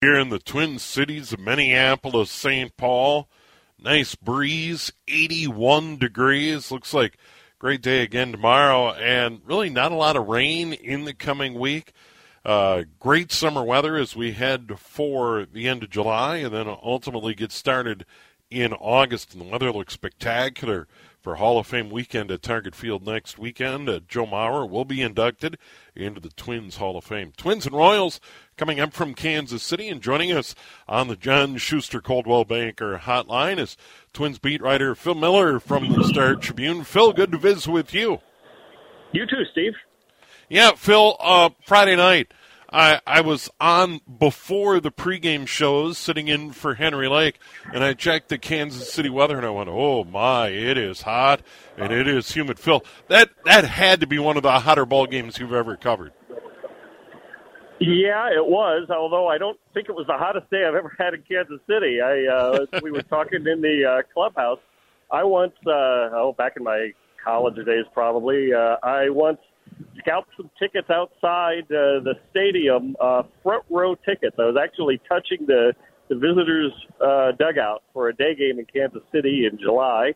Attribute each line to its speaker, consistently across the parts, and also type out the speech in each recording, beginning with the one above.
Speaker 1: Here in the Twin Cities of Minneapolis, St. Paul, nice breeze, 81 degrees. Looks like great day again tomorrow, and really not a lot of rain in the coming week. Uh, great summer weather as we head for the end of July and then ultimately get started in August, and the weather looks spectacular for Hall of Fame weekend at Target Field next weekend. Uh, Joe Mauer will be inducted into the Twins Hall of Fame. Twins and Royals coming up from Kansas City and joining us on the John Schuster Coldwell Banker hotline is Twins beat writer Phil Miller from the Star Tribune. Phil, good to visit with you.
Speaker 2: You too, Steve.
Speaker 1: Yeah, Phil, uh, Friday night. I, I was on before the pregame shows sitting in for Henry Lake, and I checked the Kansas City weather, and I went, "Oh my, it is hot and it is humid." Phil, that that had to be one of the hotter ball games you've ever covered.
Speaker 2: Yeah, it was. Although I don't think it was the hottest day I've ever had in Kansas City. I uh, we were talking in the uh, clubhouse. I once, uh, oh, back in my college days, probably. Uh, I once scalped some tickets outside uh, the stadium, uh, front row tickets. I was actually touching the the visitors' uh, dugout for a day game in Kansas City in July,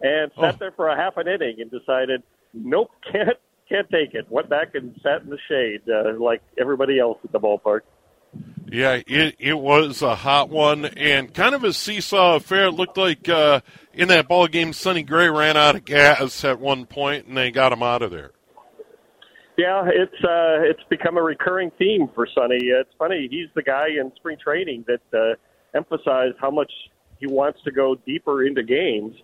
Speaker 2: and sat oh. there for a half an inning and decided, nope, can't can't take it. Went back and sat in the shade uh, like everybody else at the ballpark.
Speaker 1: Yeah, it it was a hot one and kind of a seesaw affair. It looked like uh, in that ball game, Sonny Gray ran out of gas at one point, and they got him out of there.
Speaker 2: Yeah, it's uh, it's become a recurring theme for Sonny. It's funny; he's the guy in spring training that uh, emphasized how much he wants to go deeper into games.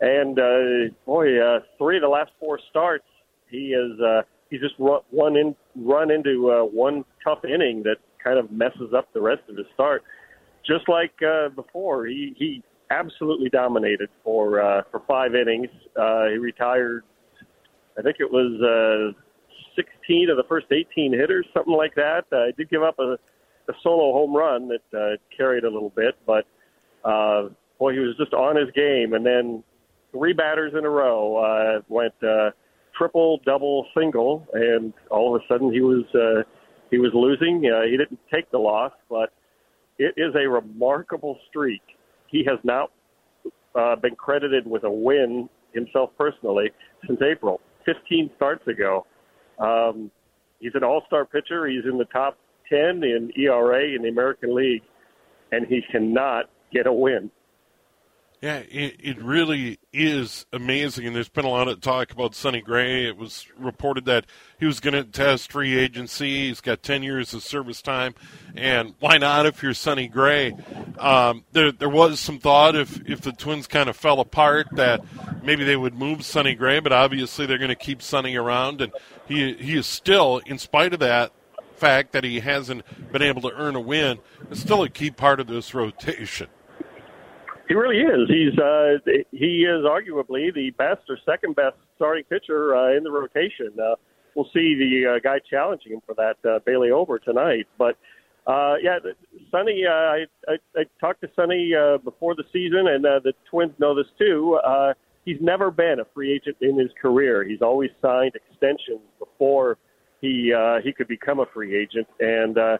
Speaker 2: And uh, boy, uh, three of the last four starts, he has uh, he's just run, one in run into uh, one tough inning that kind of messes up the rest of his start. Just like uh, before, he he absolutely dominated for uh, for five innings. Uh, he retired. I think it was. Uh, 16 of the first 18 hitters, something like that. Uh, he did give up a, a solo home run that uh, carried a little bit, but uh, boy, he was just on his game. And then three batters in a row uh, went uh, triple, double, single, and all of a sudden he was uh, he was losing. Uh, he didn't take the loss, but it is a remarkable streak. He has not uh, been credited with a win himself personally since April, 15 starts ago. Um, he's an all-star pitcher. He's in the top 10 in ERA in the American League, and he cannot get a win.
Speaker 1: Yeah, it, it really is amazing. And there's been a lot of talk about Sonny Gray. It was reported that he was going to test free agency. He's got 10 years of service time. And why not if you're Sonny Gray? Um, there, there was some thought if, if the Twins kind of fell apart that maybe they would move Sonny Gray, but obviously they're going to keep Sonny around. And he, he is still, in spite of that, fact that he hasn't been able to earn a win, is still a key part of this rotation.
Speaker 2: He really is. He's uh, he is arguably the best or second best starting pitcher uh, in the rotation. Uh, we'll see the uh, guy challenging him for that uh, Bailey Ober tonight. But uh, yeah, Sonny, uh, I, I, I talked to Sonny uh, before the season, and uh, the Twins know this too. Uh, he's never been a free agent in his career. He's always signed extensions before he uh, he could become a free agent, and uh,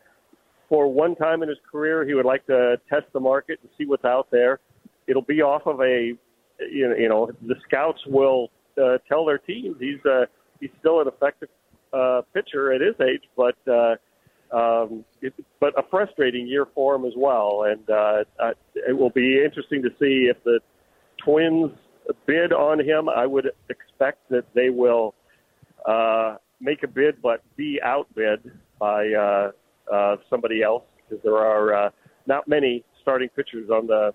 Speaker 2: for one time in his career, he would like to test the market and see what's out there it'll be off of a you know, the scouts will uh, tell their teams he's uh, he's still an effective uh, pitcher at his age, but uh, um, it, but a frustrating year for him as well. And uh, uh, it will be interesting to see if the Twins bid on him. I would expect that they will uh, make a bid, but be outbid by uh, uh, somebody else because there are uh, not many starting pitchers on the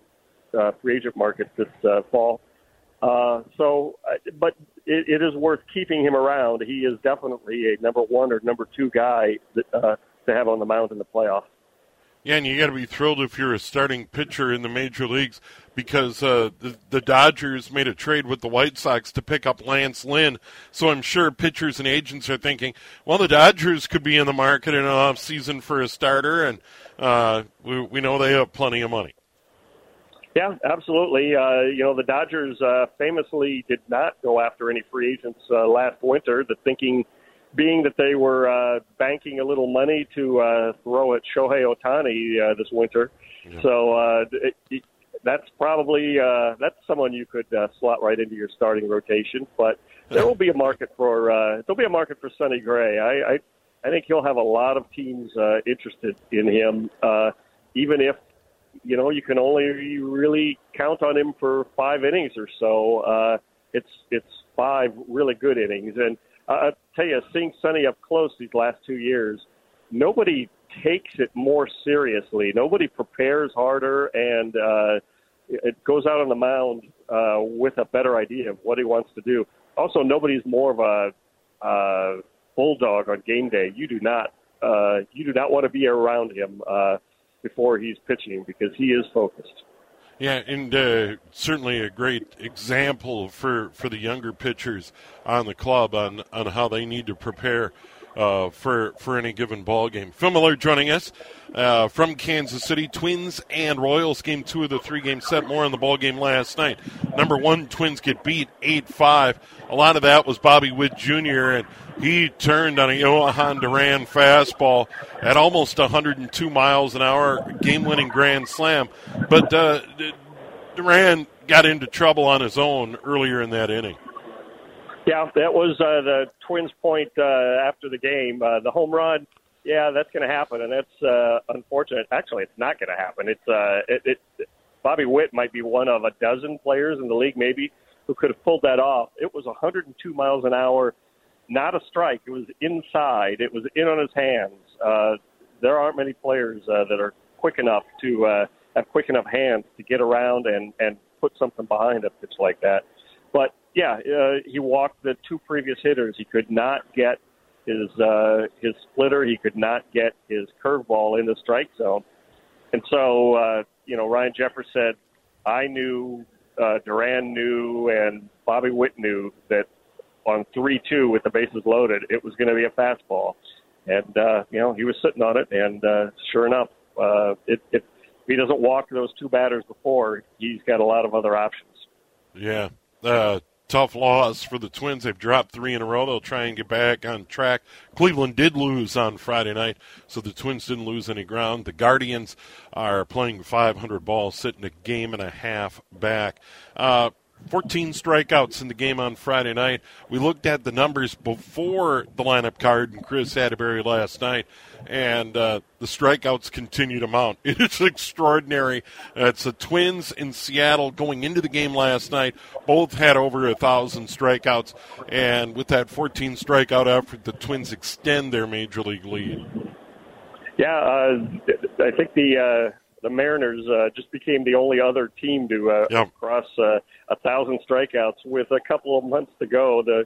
Speaker 2: uh, free agent market this uh, fall. Uh, so, uh, but it, it is worth keeping him around. He is definitely a number one or number two guy that, uh, to have on the mound in the playoffs.
Speaker 1: Yeah, and you got to be thrilled if you're a starting pitcher in the major leagues because uh, the, the Dodgers made a trade with the White Sox to pick up Lance Lynn. So I'm sure pitchers and agents are thinking, well, the Dodgers could be in the market in an off season for a starter, and uh, we, we know they have plenty of money.
Speaker 2: Yeah, absolutely. Uh, you know, the Dodgers uh, famously did not go after any free agents uh, last winter. The thinking being that they were uh, banking a little money to uh, throw at Shohei Ohtani uh, this winter. Yeah. So uh, it, it, that's probably uh, that's someone you could uh, slot right into your starting rotation. But there will be a market for uh, there'll be a market for Sonny Gray. I, I I think he'll have a lot of teams uh, interested in him, uh, even if you know, you can only really count on him for five innings or so. Uh, it's it's five really good innings, and uh, I tell you, seeing Sonny up close these last two years, nobody takes it more seriously. Nobody prepares harder, and uh, it goes out on the mound uh, with a better idea of what he wants to do. Also, nobody's more of a uh, bulldog on game day. You do not uh, you do not want to be around him. Uh, before he's pitching because he is focused.
Speaker 1: Yeah, and uh, certainly a great example for, for the younger pitchers on the club on, on how they need to prepare uh, for for any given ball game. Phil Miller joining us uh, from Kansas City. Twins and Royals game two of the three game set. More on the ball game last night. Number one, Twins get beat eight five. A lot of that was Bobby Witt Jr. and he turned on a Jhoan Duran fastball at almost 102 miles an hour, game-winning grand slam. But uh, Duran got into trouble on his own earlier in that inning.
Speaker 2: Yeah, that was uh, the Twins' point uh, after the game. Uh, the home run, yeah, that's going to happen, and that's uh, unfortunate. Actually, it's not going to happen. It's uh, it, it, Bobby Witt might be one of a dozen players in the league, maybe, who could have pulled that off. It was 102 miles an hour, not a strike. It was inside. It was in on his hands. Uh, there aren't many players uh, that are quick enough to uh, have quick enough hands to get around and and put something behind a pitch like that. Yeah, uh, he walked the two previous hitters. He could not get his uh, his splitter. He could not get his curveball in the strike zone. And so, uh, you know, Ryan Jeffers said, I knew, uh, Duran knew, and Bobby Witt knew that on 3 2 with the bases loaded, it was going to be a fastball. And, uh, you know, he was sitting on it, and uh, sure enough, uh, it, it, if he doesn't walk those two batters before, he's got a lot of other options.
Speaker 1: Yeah. Uh, tough loss for the Twins. They've dropped three in a row. They'll try and get back on track. Cleveland did lose on Friday night, so the Twins didn't lose any ground. The Guardians are playing 500 balls, sitting a game and a half back. Uh, 14 strikeouts in the game on Friday night. We looked at the numbers before the lineup card and Chris Atterbury last night, and uh, the strikeouts continue to mount. It's extraordinary. it's the Twins in Seattle going into the game last night. Both had over a thousand strikeouts, and with that 14 strikeout effort, the Twins extend their major league lead.
Speaker 2: Yeah, uh, I think the. Uh the Mariners uh, just became the only other team to uh, yep. cross uh, a thousand strikeouts with a couple of months to go. The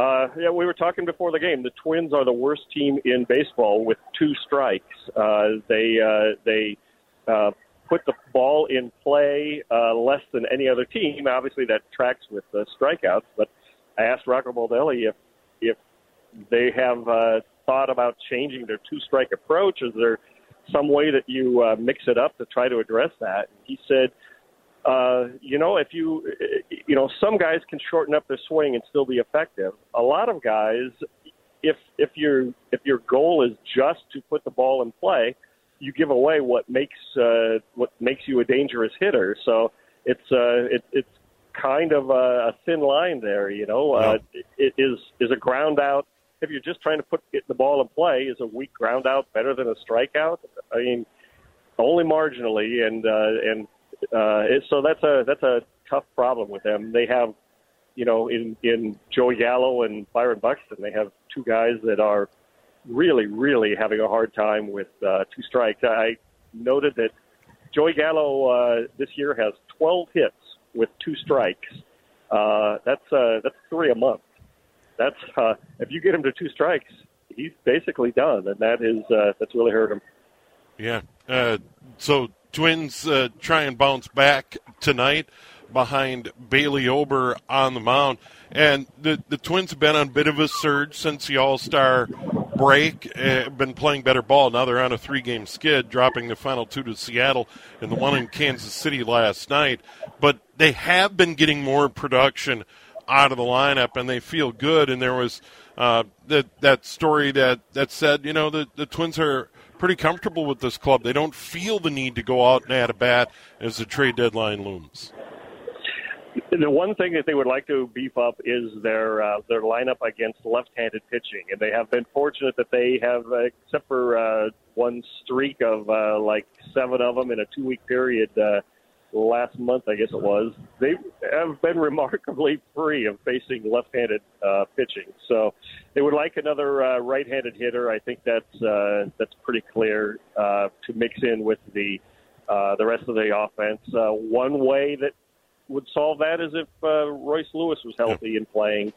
Speaker 2: uh, yeah, we were talking before the game. The Twins are the worst team in baseball with two strikes. Uh, they uh, they uh, put the ball in play uh, less than any other team. Obviously, that tracks with the strikeouts. But I asked Rocco Baldelli if if they have uh, thought about changing their two strike approach. Is there some way that you uh, mix it up to try to address that. He said, uh, you know, if you, you know, some guys can shorten up their swing and still be effective. A lot of guys, if if your if your goal is just to put the ball in play, you give away what makes uh, what makes you a dangerous hitter. So it's uh, it, it's kind of a, a thin line there. You know, uh, it is is a ground out if you're just trying to put get the ball in play, is a weak ground out better than a strikeout? I mean, only marginally, and uh, and uh, it, so that's a that's a tough problem with them. They have, you know, in in Joey Gallo and Byron Buxton, they have two guys that are really, really having a hard time with uh, two strikes. I noted that Joey Gallo uh, this year has 12 hits with two strikes. Uh, that's uh, that's three a month. That's uh, if you get him to two strikes, he's basically done, and that is uh, that's really hurt him.
Speaker 1: Yeah. Uh, so Twins uh, try and bounce back tonight behind Bailey Ober on the mound. And the, the Twins have been on a bit of a surge since the All Star break, uh, been playing better ball. Now they're on a three game skid, dropping the final two to Seattle and the one in Kansas City last night. But they have been getting more production out of the lineup, and they feel good. And there was uh, that, that story that, that said, you know, the, the Twins are pretty comfortable with this club. They don't feel the need to go out and add a bat as the trade deadline looms.
Speaker 2: The one thing that they would like to beef up is their uh, their lineup against left-handed pitching, and they have been fortunate that they have, uh, except for uh, one streak of uh, like seven of them in a two-week period uh, last month, I guess it was. They have been remarkably free of facing left-handed uh, pitching. So they would like another uh, right-handed hitter. I think that's uh, that's pretty clear uh, to mix in with the uh, the rest of the offense. Uh, one way that would solve that is if uh, Royce Lewis was healthy and playing.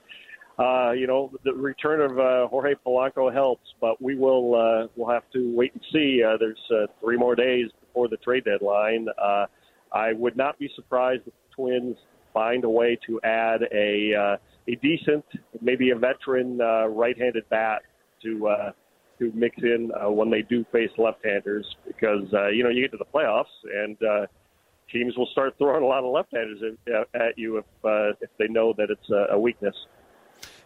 Speaker 2: Uh, you know, the return of uh, Jorge Polanco helps, but we will uh, we'll have to wait and see. Uh, there's uh, three more days before the trade deadline. Uh, I would not be surprised if the Twins find a way to add a uh, a decent, maybe a veteran uh, right-handed bat to uh, to mix in uh, when they do face left-handers, because uh, you know you get to the playoffs and. Uh, teams will start throwing a lot of left-handers at, at you if uh, if they know that it's a, weakness.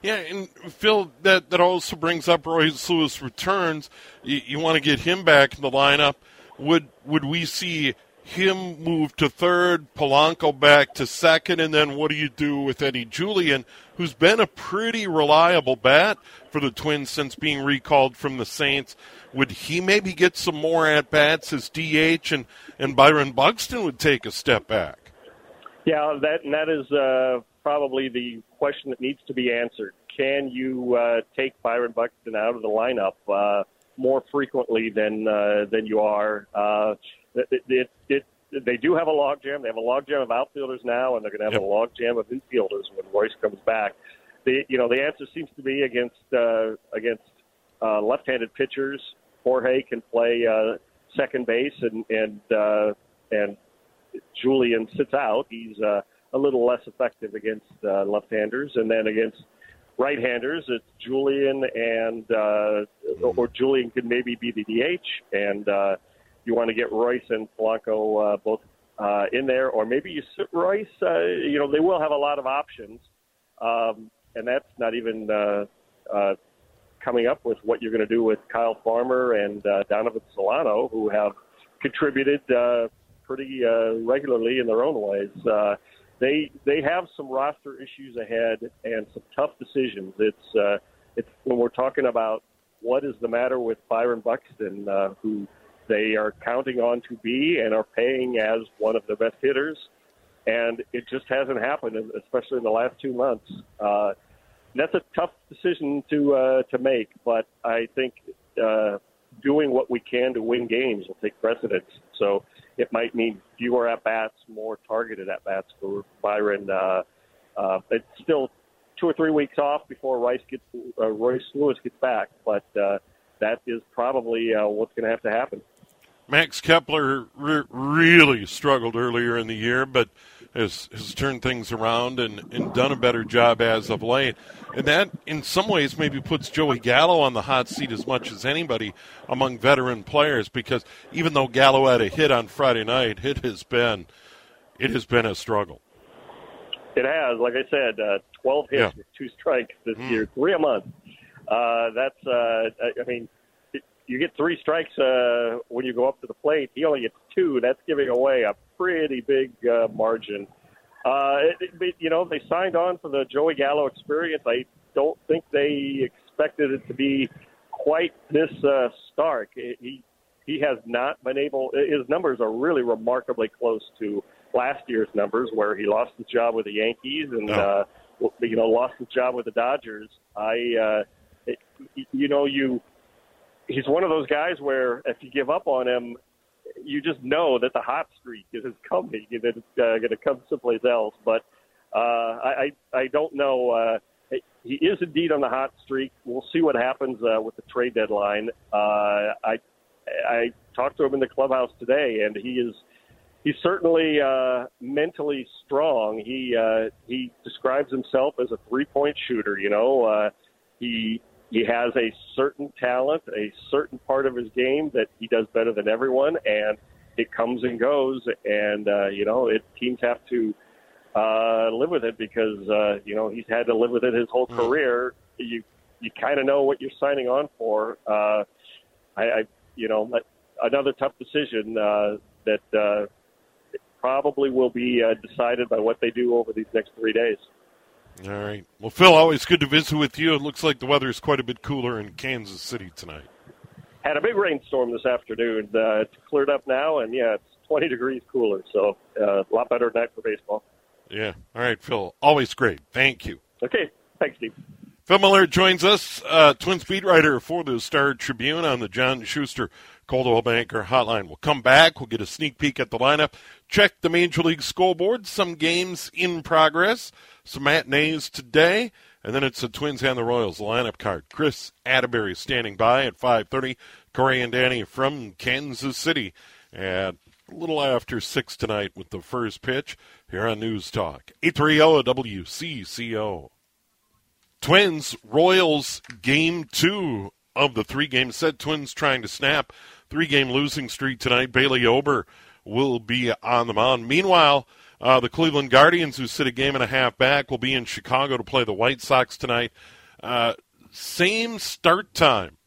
Speaker 1: Yeah, and Phil, that, that also brings up Royce Lewis returns. You, you want to get him back in the lineup. Would would we see him move to third, Polanco back to second, and then what do you do with Eddie Julien, who's been a pretty reliable bat for the Twins since being recalled from the Saints? Would he maybe get some more at bats as DH, and and Byron Buxton would take a step back?
Speaker 2: Yeah, that and that is uh, probably the question that needs to be answered. Can you uh, take Byron Buxton out of the lineup uh, more frequently than uh, than you are? It, it, it, they do have a logjam. They have a logjam of outfielders now, and they're going to have
Speaker 1: yep.
Speaker 2: a logjam of infielders when Royce comes back. The you know the answer seems to be against uh, against uh, left-handed pitchers. Jorge can play uh, second base, and and uh, and Julien sits out. He's uh, a little less effective against uh, left-handers, and then against right-handers, it's Julien and uh, or Julien could maybe be the DH, and uh, you want to get Royce and Polanco uh, both uh, in there, or maybe you sit Royce. Uh, you know, they will have a lot of options, um, and that's not even uh, uh, coming up with what you're going to do with Kyle Farmer and uh, Donovan Solano, who have contributed uh, pretty uh, regularly in their own ways. Uh, they they have some roster issues ahead and some tough decisions. It's uh, it's when we're talking about what is the matter with Byron Buxton, uh, who they are counting on to be and are paying as one of their best hitters. And it just hasn't happened, especially in the last two months. Uh, that's a tough decision to uh, to make, but I think uh, doing what we can to win games will take precedence. So it might mean fewer at bats, more targeted at bats for Byron. Uh, uh, it's still two or three weeks off before Rice gets uh, Royce Lewis gets back, but uh, that is probably uh, what's going to have to happen.
Speaker 1: Max Kepler re- really struggled earlier in the year, but has, has turned things around and, and done a better job as of late. And that, in some ways, maybe puts Joey Gallo on the hot seat as much as anybody among veteran players because even though Gallo had a hit on Friday night, it has been it has been a struggle.
Speaker 2: It has, like I said, uh, 12 hits
Speaker 1: Yeah.
Speaker 2: with two strikes this
Speaker 1: Mm.
Speaker 2: year, three a month. Uh, that's, uh, I- mean, you get three strikes uh, when you go up to the plate. He only gets two. That's giving away a pretty big uh, margin. Uh, it, it, you know, they signed on for the Joey Gallo experience. I don't think they expected it to be quite this uh, stark. He he has not been able. His numbers are really remarkably close to last year's numbers, where he lost his job with the Yankees and
Speaker 1: Oh.
Speaker 2: uh, you know lost his job with the Dodgers. I uh, it, you know you he's one of those guys where if you give up on him, you just know that the hot streak is coming, that it's uh, going to come someplace else. But uh, I, I I don't know. Uh, he is indeed on the hot streak. We'll see what happens uh, with the trade deadline. Uh, I I talked to him in the clubhouse today, and he is he's certainly uh, mentally strong. He uh, he describes himself as a three point shooter. You know, uh, he he has a certain talent, a certain part of his game that he does better than everyone, and it comes and goes. And uh, you know, it, teams have to uh, live with it because uh, you know he's had to live with it his whole career. You you kind of know what you're signing on for. Uh, I, I you know another tough decision uh, that uh, probably will be uh, decided by what they do over these next three days.
Speaker 1: All right. Well, Phil, always good to visit with you. It looks like the weather is quite a bit cooler in Kansas City tonight.
Speaker 2: Had a big rainstorm this afternoon. Uh, it's cleared up now, and yeah, it's 20 degrees cooler, so uh, a lot better night for baseball.
Speaker 1: Yeah. All right, Phil. Always great. Thank you.
Speaker 2: Okay, thanks, Steve.
Speaker 1: Phil Miller joins us, uh, Twins beat writer for the Star Tribune on the John Schuster Coldwell Banker Hotline. We'll come back. We'll get a sneak peek at the lineup, check the Major League scoreboard, some games in progress, some matinees today, and then it's the Twins and the Royals, lineup card. Chris Atterbury standing by at 5.30. Corey and Danny from Kansas City at a little after 6 tonight with the first pitch here on News Talk. 830 WCCO. Twins Royals game two of the three game set. Twins trying to snap three game losing streak tonight. Bailey Ober will be on the mound. Meanwhile, uh, the Cleveland Guardians, who sit a game and a half back, will be in Chicago to play the White Sox tonight. Uh, same start time,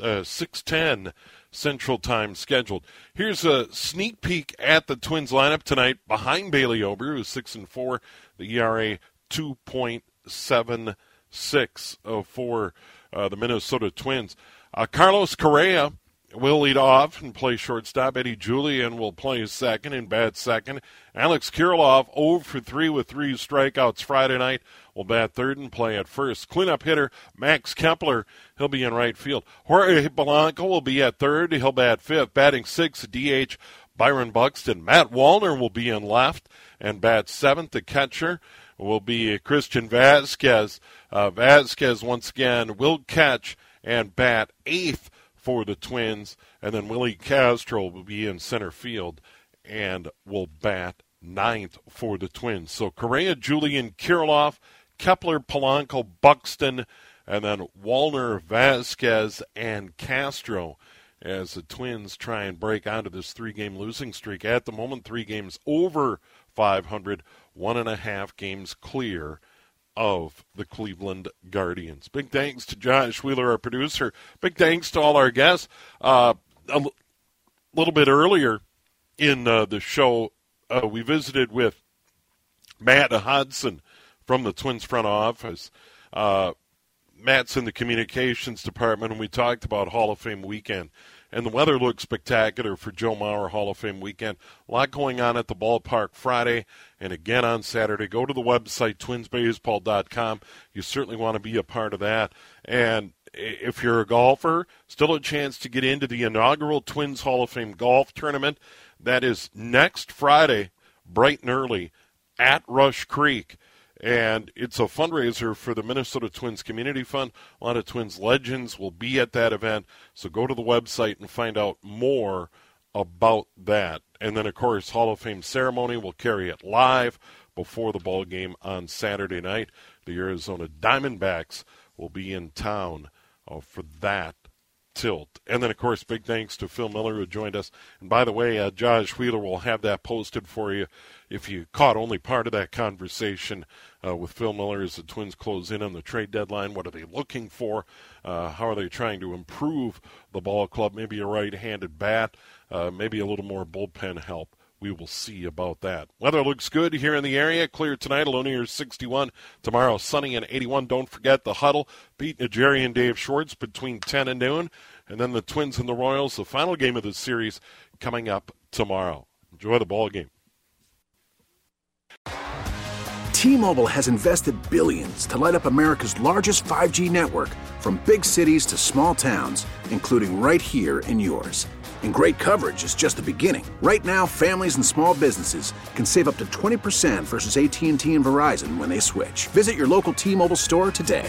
Speaker 1: uh, six ten Central Time scheduled. Here's a sneak peek at the Twins lineup tonight. Behind Bailey Ober, who's six and four, the ERA two point seven six uh, for uh, the Minnesota Twins. Uh, Carlos Correa will lead off and play shortstop. Eddie Julien will play second and bat second. Alex Kirilloff 0 for 3 with three strikeouts Friday night will bat third and play at first. Cleanup hitter Max Kepler, he'll be in right field. Jorge Polanco will be at third. He'll bat fifth. Batting sixth, DH Byron Buxton. Matt Wallner will be in left and bat seventh. The catcher will be Christian Vázquez. Uh, Vázquez once again will catch and bat eighth for the Twins, and then Willi Castro will be in center field and will bat ninth for the Twins. So Correa, Julien, Kirilloff, Kepler, Polanco, Buxton, and then Wallner, Vázquez, and Castro as the Twins try and break onto this three game losing streak. At the moment, three games over 500, one and a half games clear of the Cleveland Guardians. Big thanks to Josh Wheeler, our producer. Big thanks to all our guests. Uh, a l- little bit earlier in uh, the show, uh, we visited with Matt Hodson from the Twins front office. Uh, Matt's in the communications department, and we talked about Hall of Fame weekend. And the weather looks spectacular for Joe Mauer Hall of Fame weekend. A lot going on at the ballpark Friday and again on Saturday. Go to the website, twinsbaseball.com. You certainly want to be a part of that. And if you're a golfer, still a chance to get into the inaugural Twins Hall of Fame golf tournament. That is next Friday, bright and early, at Rush Creek and it's a fundraiser for the Minnesota Twins Community Fund. A lot of Twins legends will be at that event, so go to the website and find out more about that. And then, of course, Hall of Fame ceremony will carry it live before the ball game on Saturday night. The Arizona Diamondbacks will be in town uh, for that tilt. And then, of course, big thanks to Phil Miller who joined us. And by the way, uh, Josh Wheeler will have that posted for you if you caught only part of that conversation uh, with Phil Miller as the Twins close in on the trade deadline. What are they looking for? Uh, how are they trying to improve the ball club? Maybe a right handed bat, uh, maybe a little more bullpen help we will see about that. Weather looks good here in the area. Clear tonight, low near 61. Tomorrow, sunny and 81. Don't forget the huddle. Beat and Dave Schwartz between 10 and noon. And then the Twins and the Royals, the final game of the series, coming up tomorrow. Enjoy the ball game.
Speaker 3: T-Mobile has invested billions to light up America's largest 5G network from big cities to small towns, including right here in yours. And great coverage is just the beginning. Right now, families and small businesses can save up to 20% versus AT&T and Verizon when they switch. Visit your local T-Mobile store today.